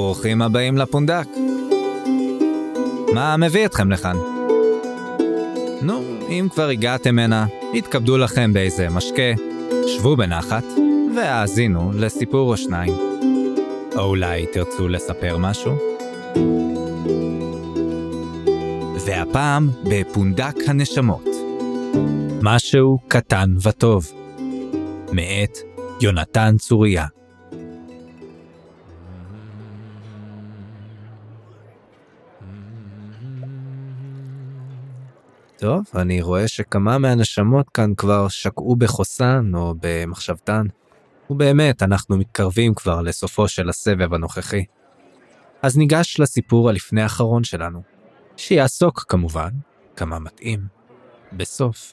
ברוכים הבאים לפונדק. מה מביא אתכם לכאן? נו, אם כבר הגעתם הנה, יתכבדו לכם באיזה משקה, שבו בנחת, והאזינו לסיפור או שניים. או אולי תרצו לספר משהו? והפעם בפונדק הנשמות. משהו קטן וטוב. מאת יונתן צוריה. טוב, אני רואה שכמה מהנשמות כאן כבר שקעו בחוסן או במחשבתן. ובאמת, אנחנו מתקרבים כבר לסופו של הסבב הנוכחי. אז ניגש לסיפור הלפני האחרון שלנו, שיעסוק כמובן, כמה מתאים, בסוף.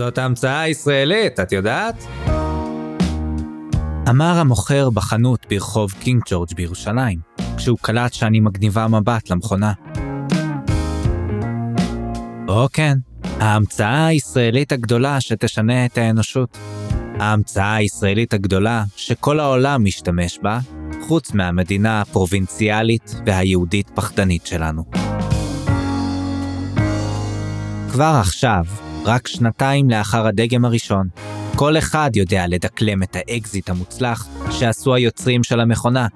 זאת המצאה ישראלית, את יודעת? אמר המוכר בחנות ברחוב קינג ג'ורג' בירושלים, כשהוא קלט שאני מגניבה מבט למכונה. או כן, ההמצאה הישראלית הגדולה שתשנה את האנושות. ההמצאה הישראלית הגדולה שכל העולם משתמש בה, חוץ מהמדינה הפרובינציאלית והיהודית פחדנית שלנו. כבר עכשיו, רק שנתיים לאחר הדגם הראשון, כל אחד יודע לדקלם את האקזיט המוצלח שעשו היוצרים של המכונה,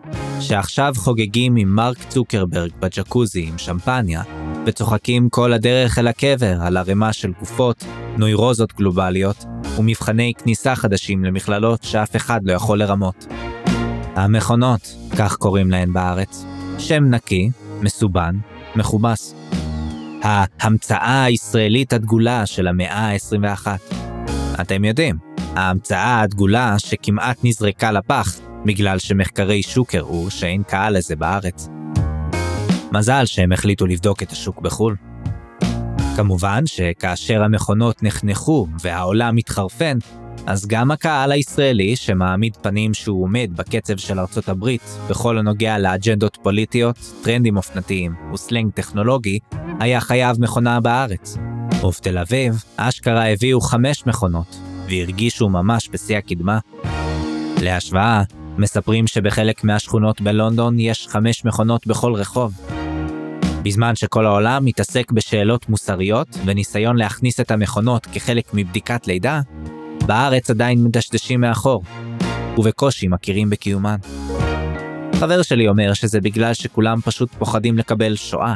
שעכשיו חוגגים עם מרק צוקרברג בג'קוזי עם שמפניה, וצוחקים כל הדרך אל הקבר על ערימה של גופות, נוירוזות גלובליות, ומבחני כניסה חדשים למכללות שאף אחד לא יכול לרמות. המכונות, כך קוראים להן בארץ, שם נקי, מסובן, מכובס. ההמצאה הישראלית הדגולה של המאה ה-21. אתם יודעים, ההמצאה הדגולה שכמעט נזרקה לפח בגלל שמחקרי שוק הראו שאין קהל לזה בארץ. מזל שהם החליטו לבדוק את השוק בחו"ל. כמובן שכאשר המכונות נחנכו והעולם התחרפן, אז גם הקהל הישראלי, שמעמיד פנים שהוא עומד בקצב של ארצות הברית בכל הנוגע לאג'נדות פוליטיות, טרנדים אופנתיים וסלנג טכנולוגי, היה חייב מכונה בארץ. ובתל אביב, אשכרה הביאו חמש מכונות, והרגישו ממש בשיא הקדמה. להשוואה, מספרים שבחלק מהשכונות בלונדון יש חמש מכונות בכל רחוב. בזמן שכל העולם מתעסק בשאלות מוסריות וניסיון להכניס את המכונות כחלק מבדיקת לידה, בארץ עדיין מדשדשים מאחור, ובקושי מכירים בקיומן. חבר שלי אומר שזה בגלל שכולם פשוט פוחדים לקבל שואה.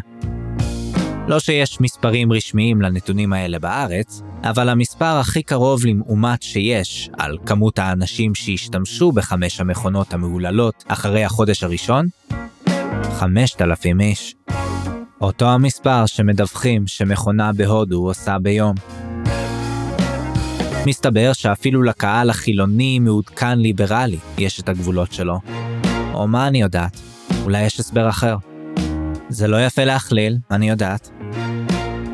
לא שיש מספרים רשמיים לנתונים האלה בארץ, אבל המספר הכי קרוב למאומת שיש על כמות האנשים שהשתמשו בחמש המכונות המהוללות אחרי החודש הראשון, 5,000 איש. אותו המספר שמדווחים שמכונה בהודו עושה ביום. מסתבר שאפילו לקהל החילוני מעודכן ליברלי יש את הגבולות שלו. או מה אני יודעת? אולי יש הסבר אחר. זה לא יפה להכליל, אני יודעת.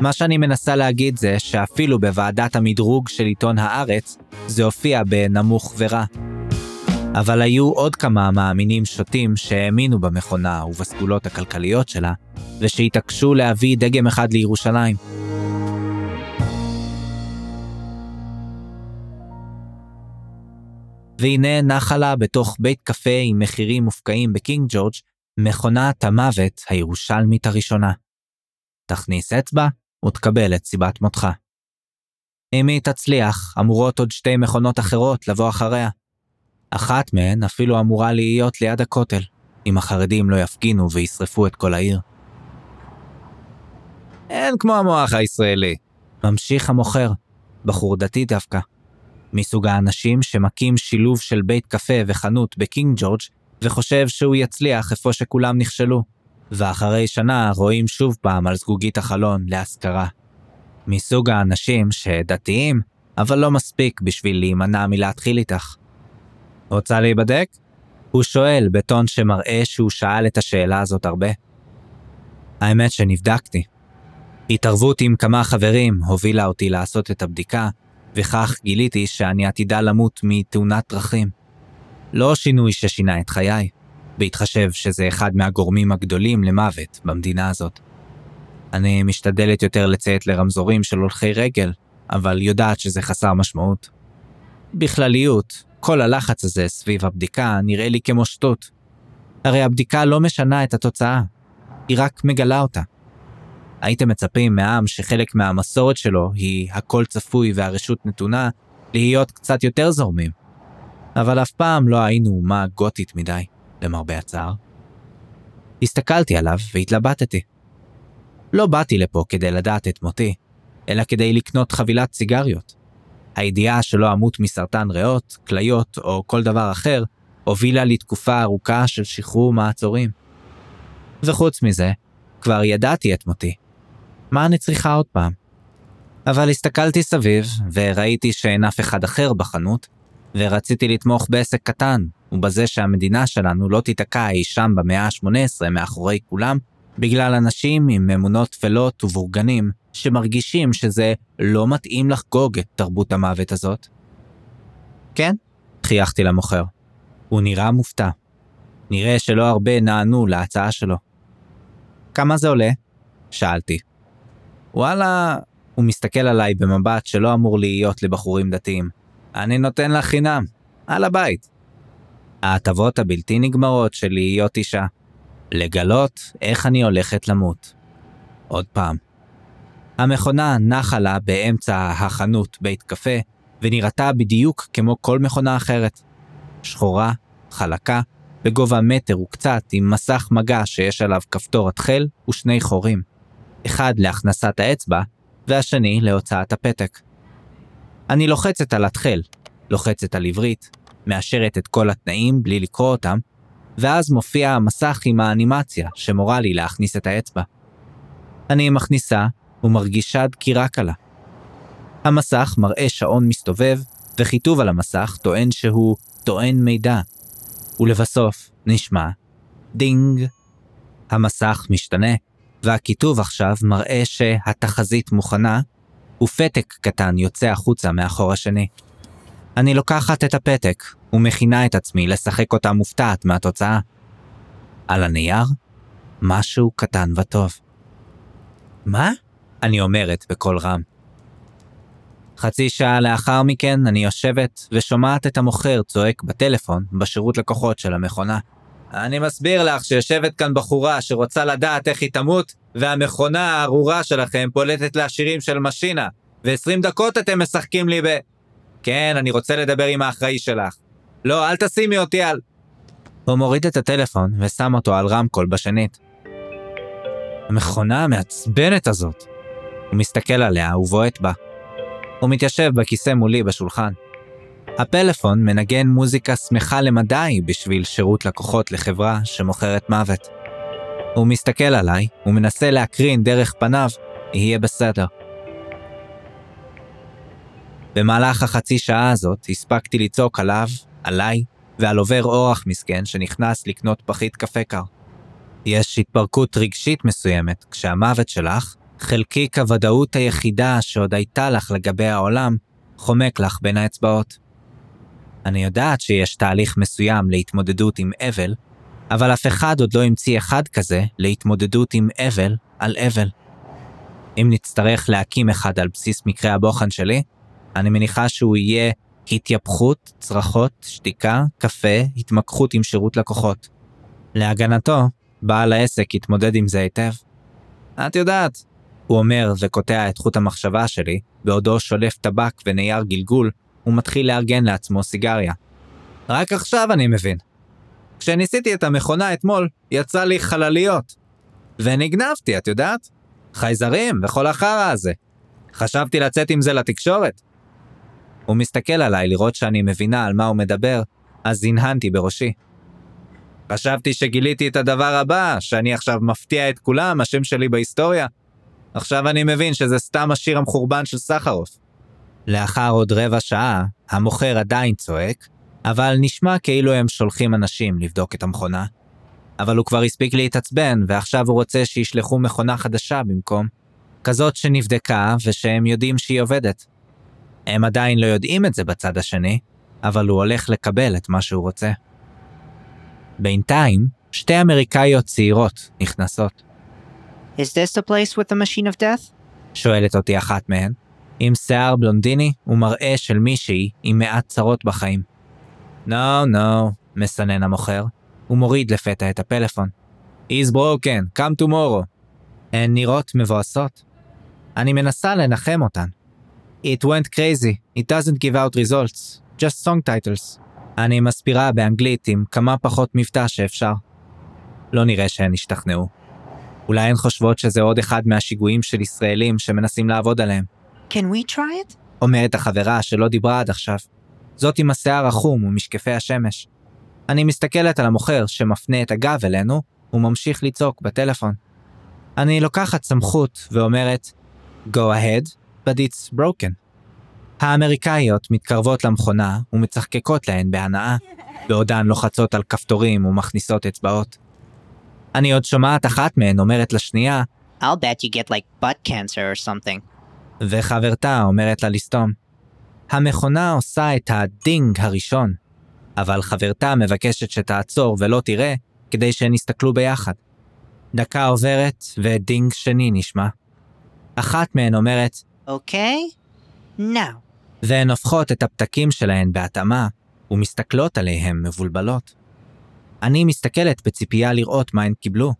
מה שאני מנסה להגיד זה שאפילו בוועדת המדרוג של עיתון הארץ, זה הופיע בנמוך ורע. אבל היו עוד כמה מאמינים שוטים שהאמינו במכונה ובסגולות הכלכליות שלה, ושהתעקשו להביא דגם אחד לירושלים. והנה נחה לה בתוך בית קפה עם מחירים מופקעים בקינג ג'ורג' מכונת המוות הירושלמית הראשונה. תכניס אצבע ותקבל את סיבת מותך. אם היא תצליח, אמורות עוד שתי מכונות אחרות לבוא אחריה. אחת מהן אפילו אמורה להיות ליד הכותל, אם החרדים לא יפגינו וישרפו את כל העיר. אין כמו המוח הישראלי. ממשיך המוכר, בחור דתי דווקא. מסוג האנשים שמקים שילוב של בית קפה וחנות בקינג ג'ורג' וחושב שהוא יצליח איפה שכולם נכשלו. ואחרי שנה רואים שוב פעם על זגוגית החלון להשכרה. מסוג האנשים שדתיים, אבל לא מספיק בשביל להימנע מלהתחיל איתך. רוצה להיבדק? הוא שואל בטון שמראה שהוא שאל את השאלה הזאת הרבה. האמת שנבדקתי. התערבות עם כמה חברים הובילה אותי לעשות את הבדיקה, וכך גיליתי שאני עתידה למות מתאונת דרכים. לא שינוי ששינה את חיי, בהתחשב שזה אחד מהגורמים הגדולים למוות במדינה הזאת. אני משתדלת יותר לציית לרמזורים של הולכי רגל, אבל יודעת שזה חסר משמעות. בכלליות, כל הלחץ הזה סביב הבדיקה נראה לי כמו שטות. הרי הבדיקה לא משנה את התוצאה, היא רק מגלה אותה. הייתם מצפים מהעם שחלק מהמסורת שלו היא הכל צפוי והרשות נתונה, להיות קצת יותר זורמים. אבל אף פעם לא היינו אומה גותית מדי, למרבה הצער. הסתכלתי עליו והתלבטתי. לא באתי לפה כדי לדעת את מותי, אלא כדי לקנות חבילת סיגריות. הידיעה שלא אמות מסרטן ריאות, כליות או כל דבר אחר, הובילה לתקופה ארוכה של שחרור מעצורים. וחוץ מזה, כבר ידעתי את מותי. מה אני צריכה עוד פעם? אבל הסתכלתי סביב, וראיתי שאין אף אחד אחר בחנות, ורציתי לתמוך בעסק קטן, ובזה שהמדינה שלנו לא תיתקע אי שם במאה ה-18 מאחורי כולם, בגלל אנשים עם אמונות טפלות ובורגנים, שמרגישים שזה לא מתאים לחגוג את תרבות המוות הזאת. כן? חייכתי למוכר. הוא נראה מופתע. נראה שלא הרבה נענו להצעה שלו. כמה זה עולה? שאלתי. וואלה, הוא מסתכל עליי במבט שלא אמור להיות לבחורים דתיים. אני נותן לך חינם, על הבית. ההטבות הבלתי נגמרות של להיות אישה. לגלות איך אני הולכת למות. עוד פעם. המכונה נחה לה באמצע החנות בית קפה, ונראתה בדיוק כמו כל מכונה אחרת. שחורה, חלקה, בגובה מטר וקצת, עם מסך מגע שיש עליו כפתור התחל ושני חורים. אחד להכנסת האצבע, והשני להוצאת הפתק. אני לוחצת על התחל, לוחצת על עברית, מאשרת את כל התנאים בלי לקרוא אותם, ואז מופיע המסך עם האנימציה שמורה לי להכניס את האצבע. אני מכניסה ומרגישה דקירה קלה. המסך מראה שעון מסתובב, וכיתוב על המסך טוען שהוא טוען מידע. ולבסוף נשמע דינג. המסך משתנה, והכיתוב עכשיו מראה שהתחזית מוכנה, ופתק קטן יוצא החוצה מהחור השני. אני לוקחת את הפתק ומכינה את עצמי לשחק אותה מופתעת מהתוצאה. על הנייר, משהו קטן וטוב. מה? אני אומרת בקול רם. חצי שעה לאחר מכן אני יושבת ושומעת את המוכר צועק בטלפון בשירות לקוחות של המכונה. אני מסביר לך שיושבת כאן בחורה שרוצה לדעת איך היא תמות, והמכונה הארורה שלכם פולטת לעשירים של משינה, ו-20 דקות אתם משחקים לי ב... כן, אני רוצה לדבר עם האחראי שלך. לא, אל תשימי אותי על... הוא מוריד את הטלפון ושם אותו על רמקול בשנית. המכונה המעצבנת הזאת. הוא מסתכל עליה ובועט בה. הוא מתיישב בכיסא מולי בשולחן. הפלאפון מנגן מוזיקה שמחה למדי בשביל שירות לקוחות לחברה שמוכרת מוות. הוא מסתכל עליי ומנסה להקרין דרך פניו, יהיה בסדר. במהלך החצי שעה הזאת הספקתי לצעוק עליו, עליי ועל עובר אורח מסכן שנכנס לקנות פחית קפה קר. יש התפרקות רגשית מסוימת כשהמוות שלך, חלקיק הוודאות היחידה שעוד הייתה לך לגבי העולם, חומק לך בין האצבעות. אני יודעת שיש תהליך מסוים להתמודדות עם אבל, אבל אף אחד עוד לא המציא אחד כזה להתמודדות עם אבל על אבל. אם נצטרך להקים אחד על בסיס מקרה הבוחן שלי, אני מניחה שהוא יהיה התייפכות, צרחות, שתיקה, קפה, התמקחות עם שירות לקוחות. להגנתו, בעל העסק יתמודד עם זה היטב. את יודעת, הוא אומר וקוטע את חוט המחשבה שלי, בעודו שולף טבק ונייר גלגול, ומתחיל לארגן לעצמו סיגריה. רק עכשיו אני מבין. כשניסיתי את המכונה אתמול, יצא לי חלליות. ונגנבתי, את יודעת? חייזרים וכל החרא הזה. חשבתי לצאת עם זה לתקשורת. הוא מסתכל עליי לראות שאני מבינה על מה הוא מדבר, אז הנהנתי בראשי. חשבתי שגיליתי את הדבר הבא, שאני עכשיו מפתיע את כולם, השם שלי בהיסטוריה. עכשיו אני מבין שזה סתם השיר המחורבן של סחרוף. לאחר עוד רבע שעה, המוכר עדיין צועק, אבל נשמע כאילו הם שולחים אנשים לבדוק את המכונה. אבל הוא כבר הספיק להתעצבן, ועכשיו הוא רוצה שישלחו מכונה חדשה במקום. כזאת שנבדקה ושהם יודעים שהיא עובדת. הם עדיין לא יודעים את זה בצד השני, אבל הוא הולך לקבל את מה שהוא רוצה. בינתיים, שתי אמריקאיות צעירות נכנסות. Is this the place with the machine of death? שואלת אותי אחת מהן, עם שיער בלונדיני ומראה של מישהי עם מעט צרות בחיים. No, no, מסנן המוכר, ומוריד לפתע את הפלאפון. He's broken, come tomorrow. הן נראות מבואסות. אני מנסה לנחם אותן. It went crazy, it doesn't give out results, just song titles. אני מסבירה באנגלית עם כמה פחות מבטא שאפשר. לא נראה שהן השתכנעו. אולי הן חושבות שזה עוד אחד מהשיגועים של ישראלים שמנסים לעבוד עליהם. Can we try it? אומרת החברה שלא דיברה עד עכשיו. זאת עם השיער החום ומשקפי השמש. אני מסתכלת על המוכר שמפנה את הגב אלינו, וממשיך לצעוק בטלפון. אני לוקחת סמכות ואומרת, Go ahead, but it's broken. האמריקאיות מתקרבות למכונה ומצחקקות להן בהנאה, בעודן לוחצות על כפתורים ומכניסות אצבעות. אני עוד שומעת אחת מהן אומרת לשנייה, I'll bet you get like butt cancer or something. וחברתה אומרת לה לסתום. המכונה עושה את הדינג הראשון, אבל חברתה מבקשת שתעצור ולא תראה, כדי שהן יסתכלו ביחד. דקה עוברת, ודינג שני נשמע. אחת מהן אומרת, Okay? Now. והן הופכות את הפתקים שלהן בהתאמה, ומסתכלות עליהם מבולבלות. אני מסתכלת בציפייה לראות מה הן קיבלו.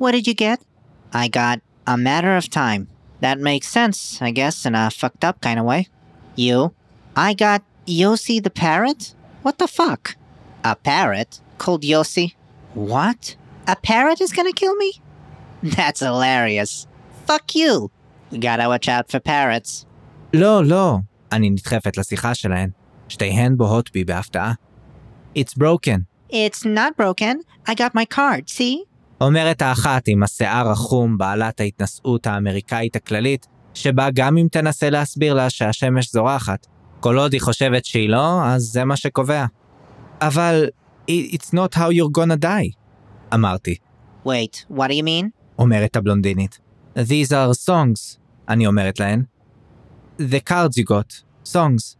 What did you get? I got a matter of time. That makes sense, I guess, in a fucked up kind of way. You? I got Yossi the parrot? What the fuck? A parrot called Yossi? What? A parrot is gonna kill me? That's hilarious. Fuck you. You gotta watch out for parrots. לא, לא. אני נדחפת לשיחה שלהן. שתיהן בוהות בי בהפתעה. It's broken. It's not broken. I got my card, see? אומרת האחת עם השיער החום בעלת ההתנשאות האמריקאית הכללית, שבה גם אם תנסה להסביר לה שהשמש זורחת, כל עוד היא חושבת שהיא לא, אז זה מה שקובע. אבל it's not how you're gonna die, אמרתי, Wait, what do you mean? אומרת הבלונדינית. These are songs, אני אומרת להן. The cards you got, songs.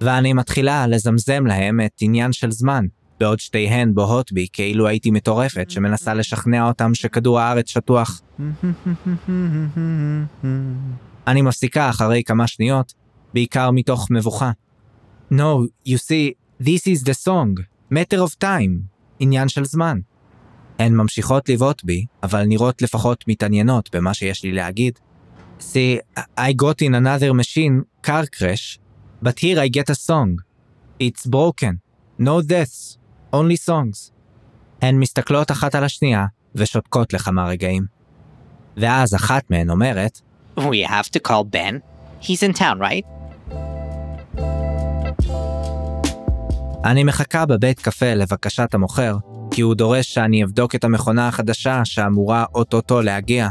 ואני מתחילה לזמזם להם את עניין של זמן, בעוד שתיהן בוהות בי כאילו הייתי מטורפת שמנסה לשכנע אותם שכדור הארץ שטוח. אני מפסיקה אחרי כמה שניות, בעיקר מתוך מבוכה. No, you see, this is the song, matter of time, עניין של זמן. הן ממשיכות לבעוט בי, אבל נראות לפחות מתעניינות במה שיש לי להגיד. See, I got in another machine, car crash, but here I get a song. It's broken. No deaths, only songs. הן מסתכלות אחת על השנייה, ושותקות לכמה רגעים. ואז אחת מהן אומרת, We have to call Ben. He's in town, right? אני מחכה בבית קפה לבקשת המוכר, כי הוא דורש שאני אבדוק את המכונה החדשה שאמורה אוטוטו להגיע,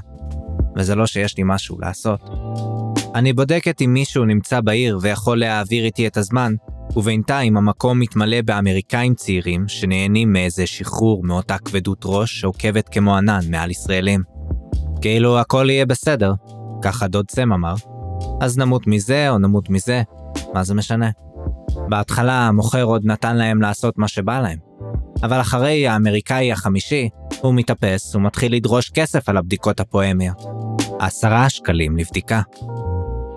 וזה לא שיש לי משהו לעשות. אני בודקת אם מישהו נמצא בעיר ויכול להעביר איתי את הזמן, ובינתיים המקום מתמלא באמריקאים צעירים שנהנים מאיזה שחרור מאותה כבדות ראש שעוקבת כמו ענן מעל ישראלים. כאילו הכל יהיה בסדר, ככה דוד סם אמר. אז נמות מזה או נמות מזה, מה זה משנה? בהתחלה המוכר עוד נתן להם לעשות מה שבא להם. אבל אחרי האמריקאי החמישי, הוא מתאפס ומתחיל לדרוש כסף על הבדיקות הפואמיות. עשרה שקלים לבדיקה.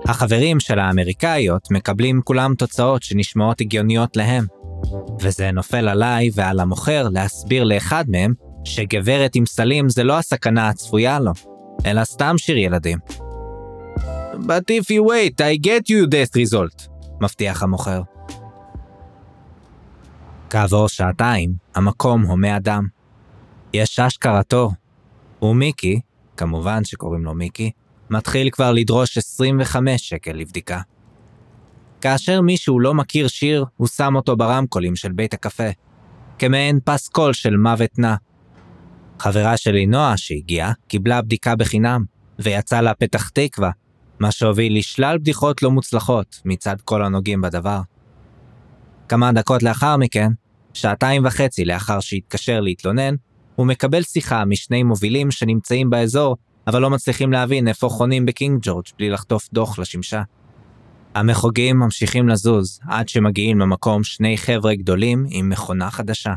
החברים של האמריקאיות מקבלים כולם תוצאות שנשמעות הגיוניות להם. וזה נופל עליי ועל המוכר להסביר לאחד מהם שגברת עם סלים זה לא הסכנה הצפויה לו, אלא סתם שיר ילדים. But if you wait, I get you death result, מבטיח המוכר. כעבור שעתיים, המקום הומה אדם. יש אשכרה תור. ומיקי, כמובן שקוראים לו מיקי, מתחיל כבר לדרוש 25 שקל לבדיקה. כאשר מישהו לא מכיר שיר, הוא שם אותו ברמקולים של בית הקפה. כמעין פסקול של מוות נע. חברה שלי נועה שהגיעה, קיבלה בדיקה בחינם, ויצאה לפתח תקווה, מה שהוביל לשלל בדיחות לא מוצלחות מצד כל הנוגעים בדבר. כמה דקות לאחר מכן, שעתיים וחצי לאחר שהתקשר להתלונן, הוא מקבל שיחה משני מובילים שנמצאים באזור, אבל לא מצליחים להבין איפה חונים בקינג ג'ורג' בלי לחטוף דוח לשמשה. המחוגים ממשיכים לזוז עד שמגיעים למקום שני חבר'ה גדולים עם מכונה חדשה.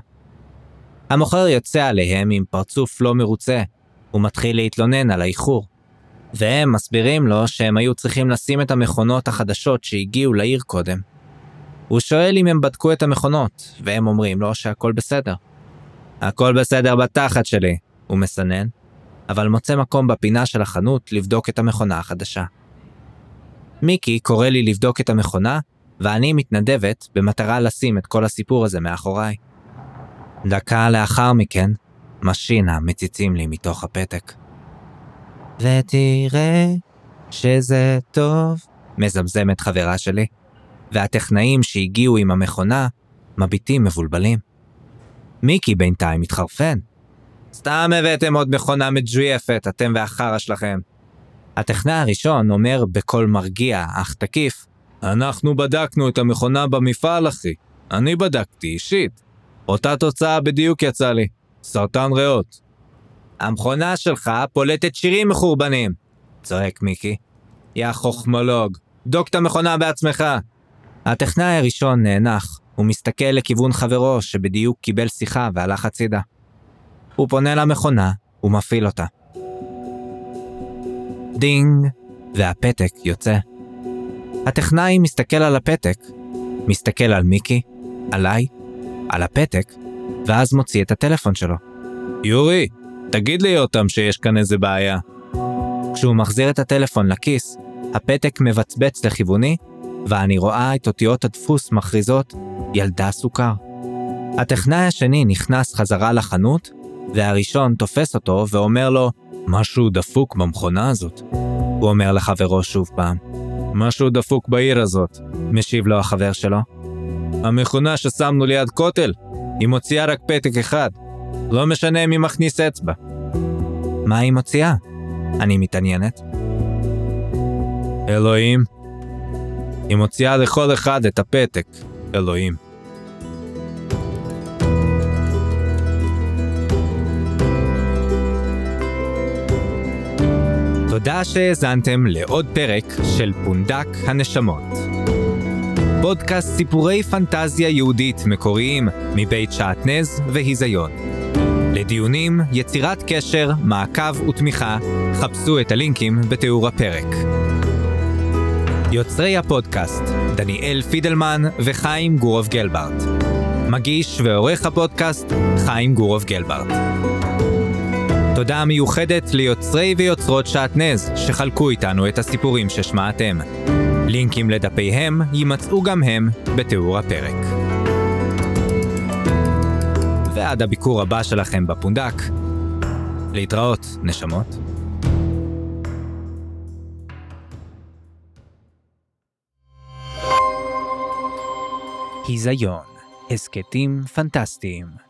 המוכר יוצא עליהם עם פרצוף לא מרוצה, ומתחיל להתלונן על האיחור. והם מסבירים לו שהם היו צריכים לשים את המכונות החדשות שהגיעו לעיר קודם. הוא שואל אם הם בדקו את המכונות, והם אומרים לו שהכל בסדר. הכל בסדר בתחת שלי, הוא מסנן, אבל מוצא מקום בפינה של החנות לבדוק את המכונה החדשה. מיקי קורא לי לבדוק את המכונה, ואני מתנדבת במטרה לשים את כל הסיפור הזה מאחוריי. דקה לאחר מכן, משינה מציצים לי מתוך הפתק. ותראה שזה טוב, מזמזמת חברה שלי, והטכנאים שהגיעו עם המכונה מביטים מבולבלים. מיקי בינתיים מתחרפן. סתם הבאתם עוד מכונה מג'ויפת, אתם והחרא שלכם. הטכנאי הראשון אומר בקול מרגיע, אך תקיף, אנחנו בדקנו את המכונה במפעל, אחי. אני בדקתי אישית. אותה תוצאה בדיוק יצא לי. סרטן ריאות. המכונה שלך פולטת שירים מחורבנים. צועק מיקי. יא חוכמולוג, בדוק את המכונה בעצמך. הטכנאי הראשון נאנח, הוא מסתכל לכיוון חברו שבדיוק קיבל שיחה והלך הצידה. הוא פונה למכונה ומפעיל אותה. דינג, והפתק יוצא. הטכנאי מסתכל על הפתק, מסתכל על מיקי, עליי, על הפתק, ואז מוציא את הטלפון שלו. יורי, תגיד לי אותם שיש כאן איזה בעיה. כשהוא מחזיר את הטלפון לכיס, הפתק מבצבץ לכיווני, ואני רואה את אותיות הדפוס מכריזות ילדה סוכר. הטכנאי השני נכנס חזרה לחנות, והראשון תופס אותו ואומר לו, משהו דפוק במכונה הזאת. הוא אומר לחברו שוב פעם, משהו דפוק בעיר הזאת, משיב לו החבר שלו. המכונה ששמנו ליד כותל, היא מוציאה רק פתק אחד. לא משנה מי מכניס אצבע. מה היא מוציאה? אני מתעניינת. אלוהים. היא מוציאה לכל אחד את הפתק, אלוהים. תודה שהאזנתם לעוד פרק של פונדק הנשמות. פודקאסט סיפורי פנטזיה יהודית מקוריים מבית שעטנז והיזיון. לדיונים, יצירת קשר, מעקב ותמיכה, חפשו את הלינקים בתיאור הפרק. יוצרי הפודקאסט, דניאל פידלמן וחיים גורוב גלברט. מגיש ועורך הפודקאסט, חיים גורוב גלברט. תודה מיוחדת ליוצרי ויוצרות שעטנז שחלקו איתנו את הסיפורים ששמעתם. לינקים לדפיהם יימצאו גם הם בתיאור הפרק. ועד הביקור הבא שלכם בפונדק, להתראות, נשמות. היזיון, הסכתים פנטסטיים